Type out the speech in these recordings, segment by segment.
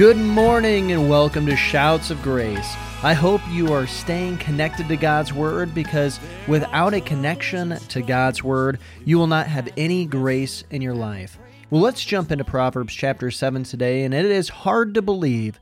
Good morning and welcome to Shouts of Grace. I hope you are staying connected to God's Word because without a connection to God's Word, you will not have any grace in your life. Well, let's jump into Proverbs chapter 7 today, and it is hard to believe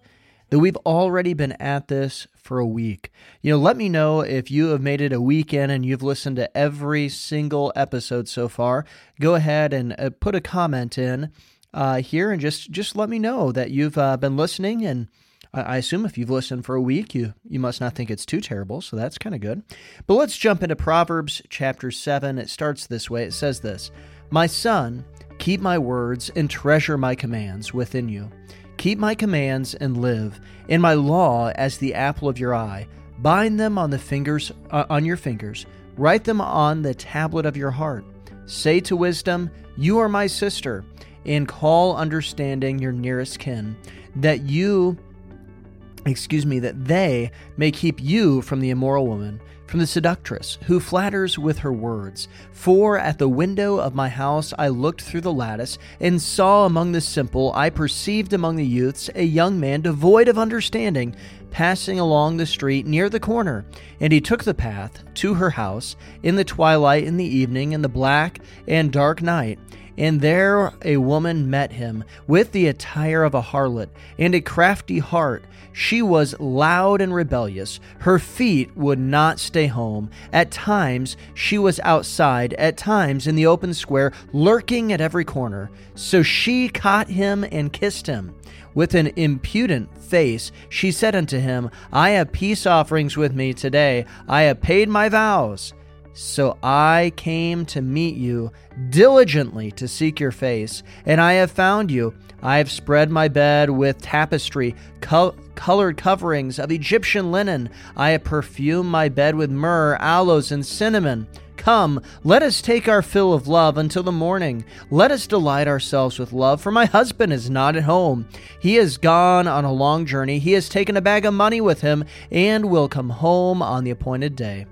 that we've already been at this for a week. You know, let me know if you have made it a weekend and you've listened to every single episode so far. Go ahead and uh, put a comment in uh, here and just just let me know that you've uh, been listening. And I, assume if you've listened for a week, you you must not think it's too terrible. So that's kind of good. But let's jump into Proverbs chapter seven. It starts this way. It says this: "My son, keep my words and treasure my commands within you." Keep my commands and live, in my law as the apple of your eye. Bind them on the fingers uh, on your fingers. Write them on the tablet of your heart. Say to wisdom, "You are my sister," and call understanding your nearest kin, that you excuse me, that they may keep you from the immoral woman, from the seductress, who flatters with her words. For at the window of my house I looked through the lattice, and saw among the simple, I perceived among the youths a young man devoid of understanding, passing along the street near the corner. And he took the path to her house in the twilight, in the evening, in the black and dark night. And there a woman met him with the attire of a harlot and a crafty heart. She was loud and rebellious. Her feet would not stay home. At times she was outside, at times in the open square, lurking at every corner. So she caught him and kissed him. With an impudent face, she said unto him, I have peace offerings with me today. I have paid my vows. So I came to meet you diligently to seek your face, and I have found you. I have spread my bed with tapestry, col- colored coverings of Egyptian linen. I have perfumed my bed with myrrh, aloes, and cinnamon. Come, let us take our fill of love until the morning. Let us delight ourselves with love, for my husband is not at home. He has gone on a long journey. He has taken a bag of money with him and will come home on the appointed day.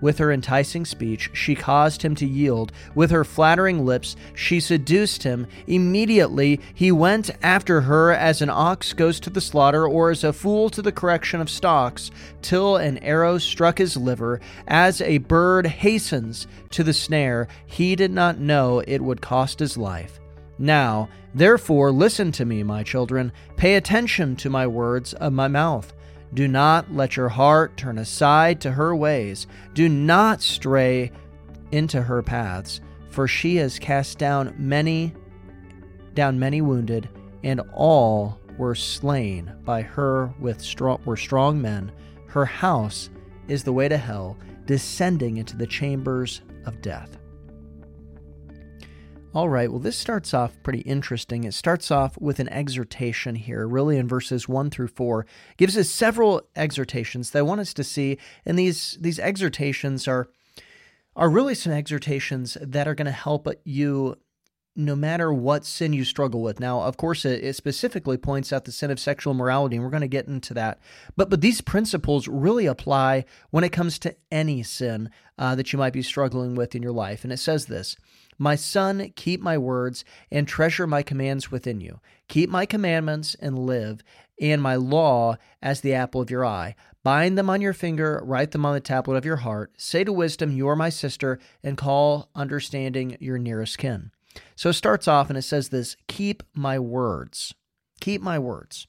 With her enticing speech, she caused him to yield. With her flattering lips, she seduced him. Immediately, he went after her as an ox goes to the slaughter, or as a fool to the correction of stocks, till an arrow struck his liver. As a bird hastens to the snare, he did not know it would cost his life. Now, therefore, listen to me, my children. Pay attention to my words of my mouth. Do not let your heart turn aside to her ways. Do not stray into her paths, for she has cast down many down many wounded, and all were slain by her with strong were strong men. Her house is the way to hell, descending into the chambers of death. All right, well, this starts off pretty interesting. It starts off with an exhortation here, really in verses 1 through 4. gives us several exhortations that I want us to see, and these, these exhortations are, are really some exhortations that are going to help you no matter what sin you struggle with. Now, of course, it, it, specifically points out the sin of sexual morality, and we're going to get into that. But but these principles really apply when it comes to any sin uh, that you might be struggling with in your life. And it says this my son, keep my words and treasure my commands within you. Keep my commandments and live, and my law as the apple of your eye. Bind them on your finger, write them on the tablet of your heart. Say to wisdom, You are my sister, and call understanding your nearest kin. So it starts off and it says this Keep my words. Keep my words.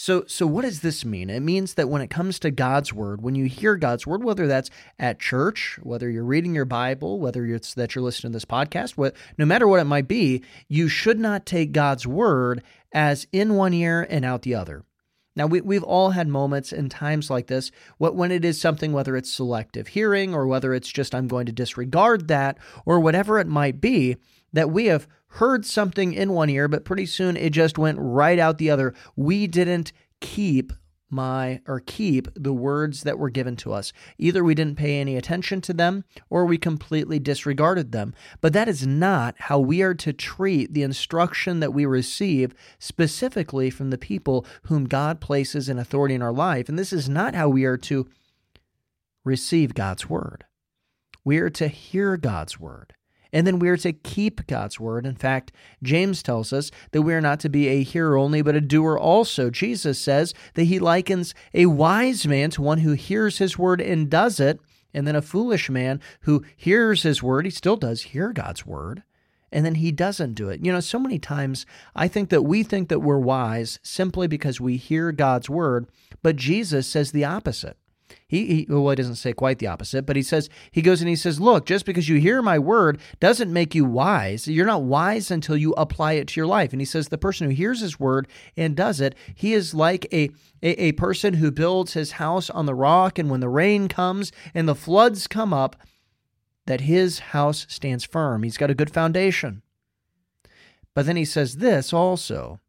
So, so what does this mean? It means that when it comes to God's word, when you hear God's word, whether that's at church, whether you're reading your Bible, whether it's that you're listening to this podcast, what, no matter what it might be, you should not take God's word as in one ear and out the other. Now, we, we've all had moments and times like this what, when it is something, whether it's selective hearing or whether it's just I'm going to disregard that or whatever it might be, that we have heard something in one ear, but pretty soon it just went right out the other. We didn't keep my or keep the words that were given to us. Either we didn't pay any attention to them or we completely disregarded them. But that is not how we are to treat the instruction that we receive specifically from the people whom God places in authority in our life. And this is not how we are to receive God's word. We are to hear God's word And then we are to keep God's word. In fact, James tells us that we are not to be a hearer only, but a doer also. Jesus says that he likens a wise man to one who hears his word and does it, and then a foolish man who hears his word, he still does hear God's word, and then he doesn't do it. You know, so many times I think that we think that we're wise simply because we hear God's word, but Jesus says the opposite. He, he, well, he doesn't say quite the opposite, but he says he goes and he says, "Look, just because you hear my word doesn't make you wise. You're not wise until you apply it to your life." And he says the person who hears his word and does it, he is like a, a, a person who builds his house on the rock, and when the rain comes and the floods come up, that his house stands firm. He's got a good foundation. But then he says this also: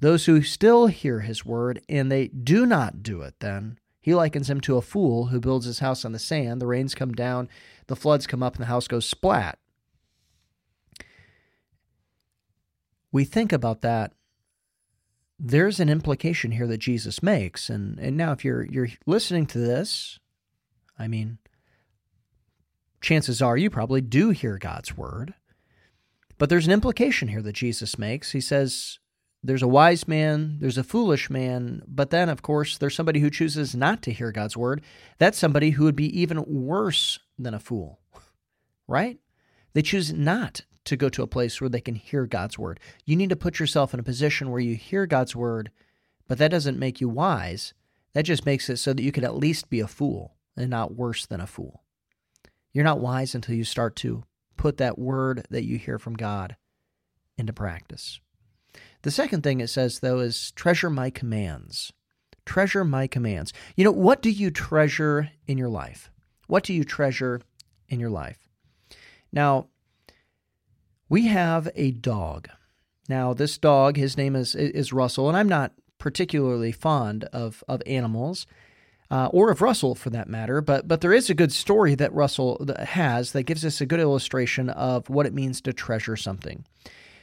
those who still hear his word and they do not do it, then he likens him to a fool who builds his house on the sand. The rains come down, the floods come up, and the house goes splat. We think about that. There's an implication here that Jesus makes. And, and now, if you're, you're listening to this, I mean, chances are you probably do hear God's word. But there's an implication here that Jesus makes. He says, there's a wise man, there's a foolish man, but then, of course, there's somebody who chooses not to hear God's word. That's somebody who would be even worse than a fool, right? They choose not to go to a place where they can hear God's word. You need to put yourself in a position where you hear God's word, but that doesn't make you wise. That just makes it so that you could at least be a fool and not worse than a fool. You're not wise until you start to put that word that you hear from God into practice. The second thing it says, though, is treasure my commands. Treasure my commands. You know, what do you treasure in your life? What do you treasure in your life? Now, we have a dog. Now, this dog, his name is, is Russell, and I'm not particularly fond of, of animals. Uh, or of Russell for that matter. But but there is a good story that Russell has that gives us a good illustration of what it means to treasure something.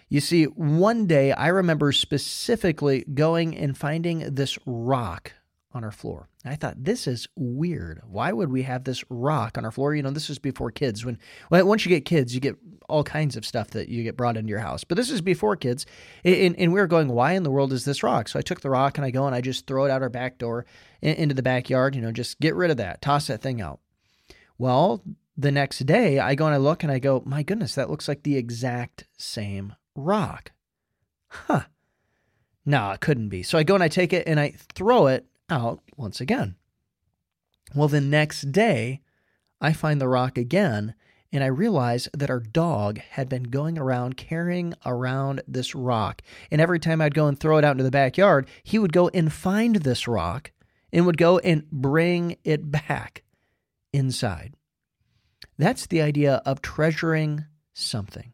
You see, one day I remember specifically going and finding this rock on our floor. I thought this is weird. Why would we have this rock on our floor? You know, this is before kids. When, once you get kids, you get all kinds of stuff that you get brought into your house. But this is before kids, and, and we were going, why in the world is this rock? So I took the rock and I go and I just throw it out our back door into the backyard. You know, just get rid of that, toss that thing out. Well, the next day I go and I look and I go, my goodness, that looks like the exact same rock. Huh. No, it couldn't be. So I go and I take it and I throw it out once again. Well, the next day, I find the rock again and I realize that our dog had been going around carrying around this rock. And every time I'd go and throw it out into the backyard, he would go and find this rock and would go and bring it back inside. That's the idea of treasuring something.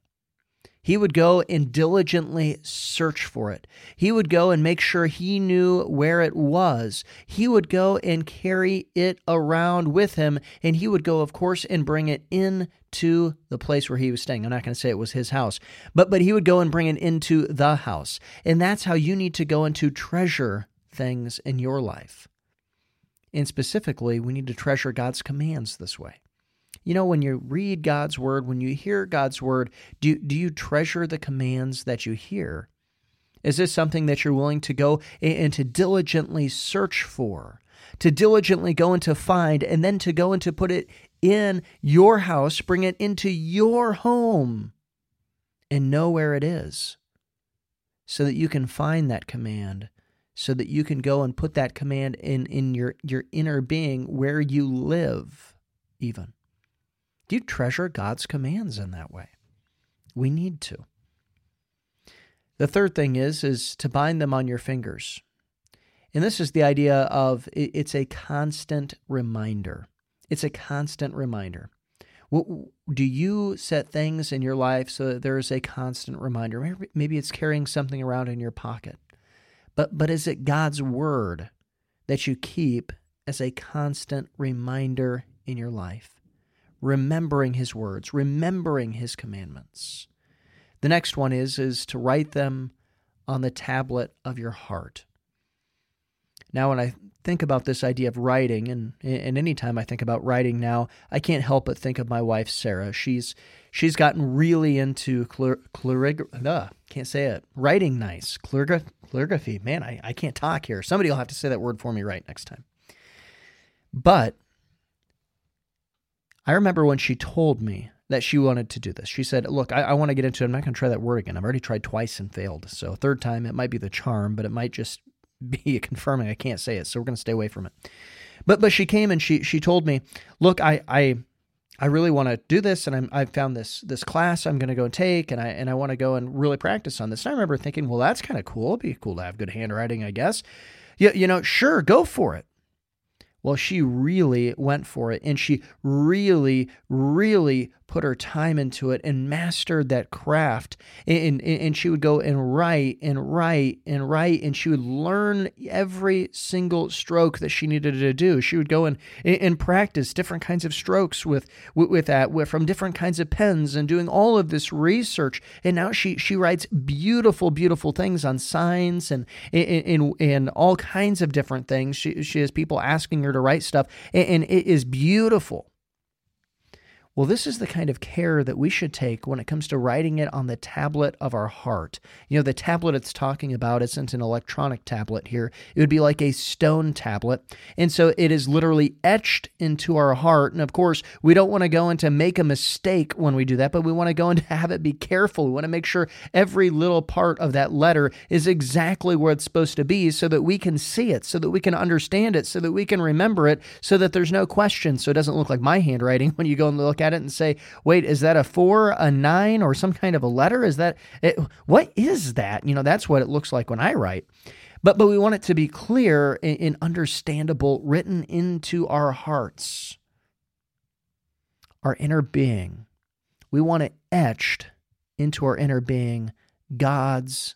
He would go and diligently search for it. He would go and make sure he knew where it was. He would go and carry it around with him. And he would go, of course, and bring it into the place where he was staying. I'm not going to say it was his house, but, but he would go and bring it into the house. And that's how you need to go and to treasure things in your life. And specifically, we need to treasure God's commands this way. You know, when you read God's word, when you hear God's word, do, do you treasure the commands that you hear? Is this something that you're willing to go and to diligently search for, to diligently go and to find, and then to go and to put it in your house, bring it into your home, and know where it is so that you can find that command, so that you can go and put that command in, in your, your inner being where you live, even. Do you treasure God's commands in that way? We need to. The third thing is is to bind them on your fingers. And this is the idea of it's a constant reminder. It's a constant reminder. Do you set things in your life so that there is a constant reminder? Maybe it's carrying something around in your pocket. But but is it God's word that you keep as a constant reminder in your life? Remembering his words, remembering his commandments. The next one is is to write them on the tablet of your heart. Now when I think about this idea of writing, and and anytime I think about writing now, I can't help but think of my wife Sarah. She's she's gotten really into calligraphy. Uh, can't say it. Writing nice calligraphy. Man, I, I can't talk here. Somebody will have to say that word for me right next time. But I remember when she told me that she wanted to do this. She said, Look, I, I want to get into it. I'm not going to try that word again. I've already tried twice and failed. So, third time, it might be the charm, but it might just be confirming I can't say it. So, we're going to stay away from it. But but she came and she she told me, Look, I, I I really want to do this, and I'm, I've found this this class I'm going to go and take, and I and I want to go and really practice on this. And I remember thinking, well, that's kind of cool. It'd be cool to have good handwriting, I guess. Yeah, you know, sure, go for it. Well, she really went for it and she really, really put her time into it and mastered that craft. And, and, and she would go and write and write and write, and she would learn every single stroke that she needed to do. She would go and, and practice different kinds of strokes with, with, with that with, from different kinds of pens and doing all of this research. And now she, she writes beautiful, beautiful things on signs and, and, and, all kinds of different things. She, she has people asking her to write stuff, and, and it is beautiful. Well, this is the kind of care that we should take when it comes to writing it on the tablet of our heart. You know, the tablet it's talking about isn't an electronic tablet here, it would be like a stone tablet. And so it is literally etched into our heart. And of course, we don't want to go into make a mistake when we do that, but we want to go and have it be careful. We want to make sure every little part of that letter is exactly where it's supposed to be so that we can see it, so that we can understand it, so that we can remember it, so that there's no question. So it doesn't look like my handwriting when you go and look at at it and say, wait, is that a four, a nine, or some kind of a letter? Is that it, what is that? You know, that's what it looks like when I write. But but we want it to be clear and, and understandable, written into our hearts, our inner being. We want it etched into our inner being God's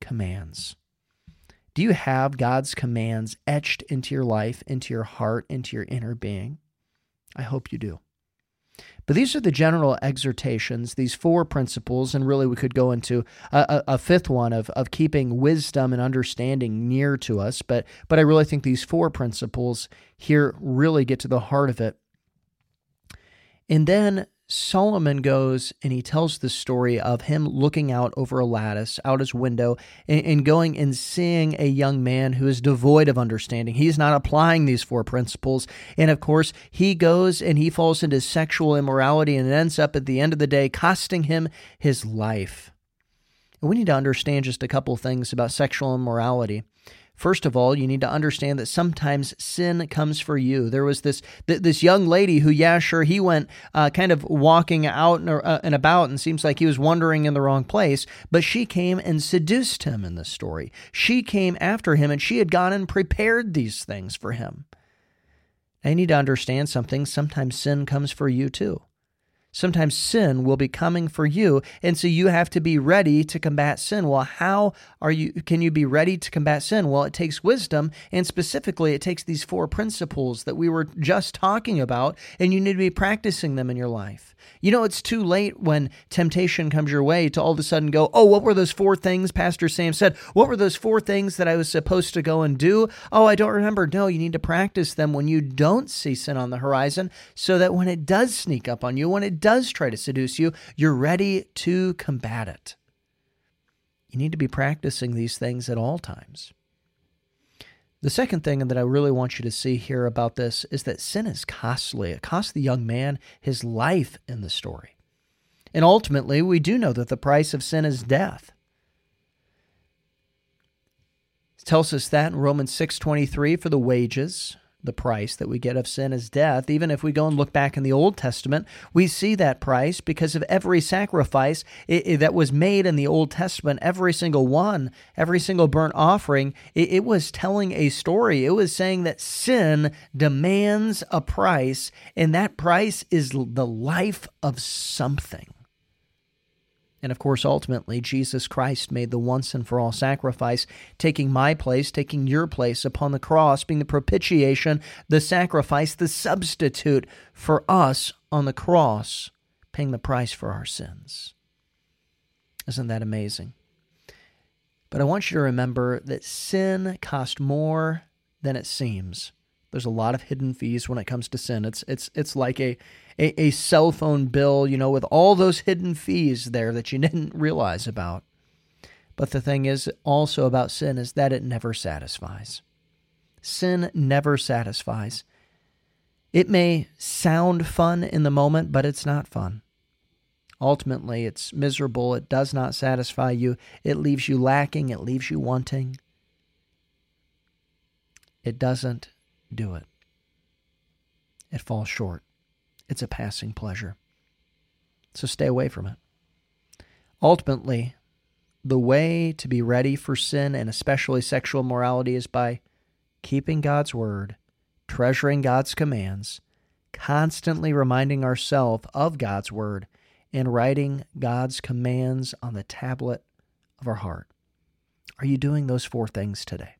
commands. Do you have God's commands etched into your life, into your heart, into your inner being? I hope you do. But these are the general exhortations, these four principles, and really we could go into a, a, a, fifth one of, of keeping wisdom and understanding near to us. But but I really think these four principles here really get to the heart of it. And then Solomon goes and he tells the story of him looking out over a lattice, out his window, and, and, going and seeing a young man who is devoid of understanding. He's not applying these four principles. And of course, he goes and he falls into sexual immorality and ends up at the end of the day costing him his life. And we need to understand just a couple things about sexual immorality. First of all, you need to understand that sometimes sin comes for you. There was this this young lady who, yeah, sure, he went uh, kind of walking out and, uh, and about, and seems like he was wandering in the wrong place. But she came and seduced him in this story. She came after him, and she had gone and prepared these things for him. I need to understand something. Sometimes sin comes for you too. Sometimes sin will be coming for you, and so you have to be ready to combat sin. Well, how are you can you be ready to combat sin? Well, it takes wisdom, and specifically it takes these four principles that we were just talking about, and you need to be practicing them in your life. You know, it's too late when temptation comes your way to all of a sudden go, Oh, what were those four things Pastor Sam said? What were those four things that I was supposed to go and do? Oh, I don't remember. No, you need to practice them when you don't see sin on the horizon so that when it does sneak up on you, when it does try to seduce you, you're ready to combat it. You need to be practicing these things at all times. The second thing that I really want you to see here about this is that sin is costly. It cost the young man his life in the story. And ultimately, we do know that the price of sin is death. It tells us that in Romans 6:23 for the wages the price that we get of sin is death. Even if we go and look back in the Old Testament, we see that price because of every sacrifice it, it, that was made in the Old Testament, every single one, every single burnt offering, it, it was telling a story. It was saying that sin demands a price, and that price is the life of something. And of course, ultimately, Jesus Christ made the once and for all sacrifice, taking my place, taking your place upon the cross, being the propitiation, the sacrifice, the substitute for us on the cross, paying the price for our sins. Isn't that amazing? But I want you to remember that sin cost more than it seems. There's a lot of hidden fees when it comes to sin. It's it's it's like a, a, a cell phone bill, you know, with all those hidden fees there that you didn't realize about. But the thing is also about sin is that it never satisfies. Sin never satisfies. It may sound fun in the moment, but it's not fun. Ultimately, it's miserable. It does not satisfy you. It leaves you lacking. It leaves you wanting. It doesn't do it. It falls short. It's a passing pleasure. So stay away from it. Ultimately, the way to be ready for sin and especially sexual morality is by keeping God's word, treasuring God's commands, constantly reminding ourselves of God's word, and writing God's commands on the tablet of our heart. Are you doing those four things today?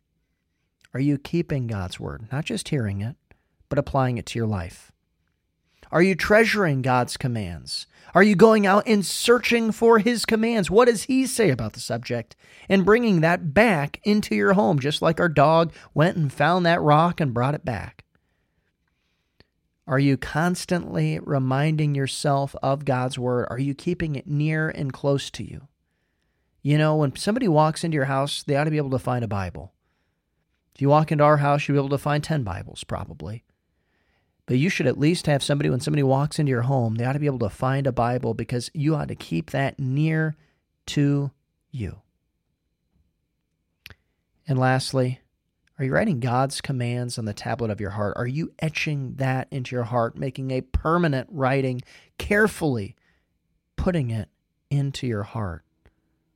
Are you keeping God's word, not just hearing it, but applying it to your life? Are you treasuring God's commands? Are you going out and searching for His commands? What does He say about the subject? And bringing that back into your home, just like our dog went and found that rock and brought it back. Are you constantly reminding yourself of God's word? Are you keeping it near and close to you? You know, when somebody walks into your house, they ought to be able to find a Bible. If you walk into our house, you'll be able to find 10 Bibles, probably. But you should at least have somebody, when somebody walks into your home, they ought to be able to find a Bible because you ought to keep that near to you. And lastly, are you writing God's commands on the tablet of your heart? Are you etching that into your heart, making a permanent writing, carefully putting it into your heart?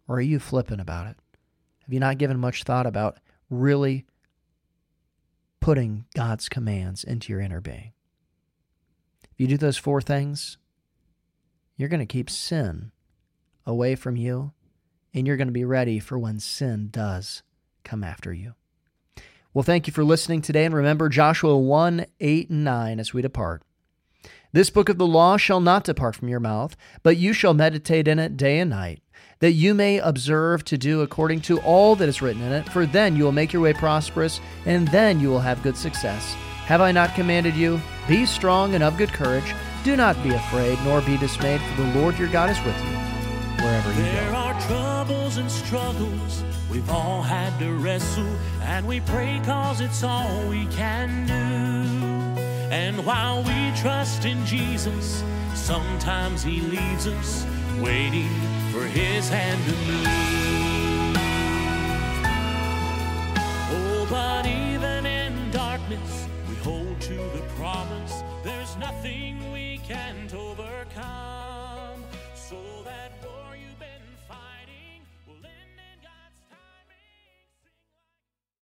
Or are you flippant about it? Have you not given much thought about really putting God's commands into your inner being. If you do those four things, you're going to keep sin away from you, and you're going to be ready for when sin does come after you. Well, thank you for listening today, and remember Joshua 1 8 and 9 as we depart. This book of the law shall not depart from your mouth, but you shall meditate in it day and night that you may observe to do according to all that is written in it, for then you will make your way prosperous, and then you will have good success. Have I not commanded you? Be strong and of good courage. Do not be afraid, nor be dismayed, for the Lord your God is with you wherever you go. There are troubles and struggles we've all had to wrestle, and we pray cause it's all we can do. And while we trust in Jesus, sometimes He leaves us waiting for his hand to move. Oh, but even in darkness, we hold to the promise. There's nothing we can't overcome.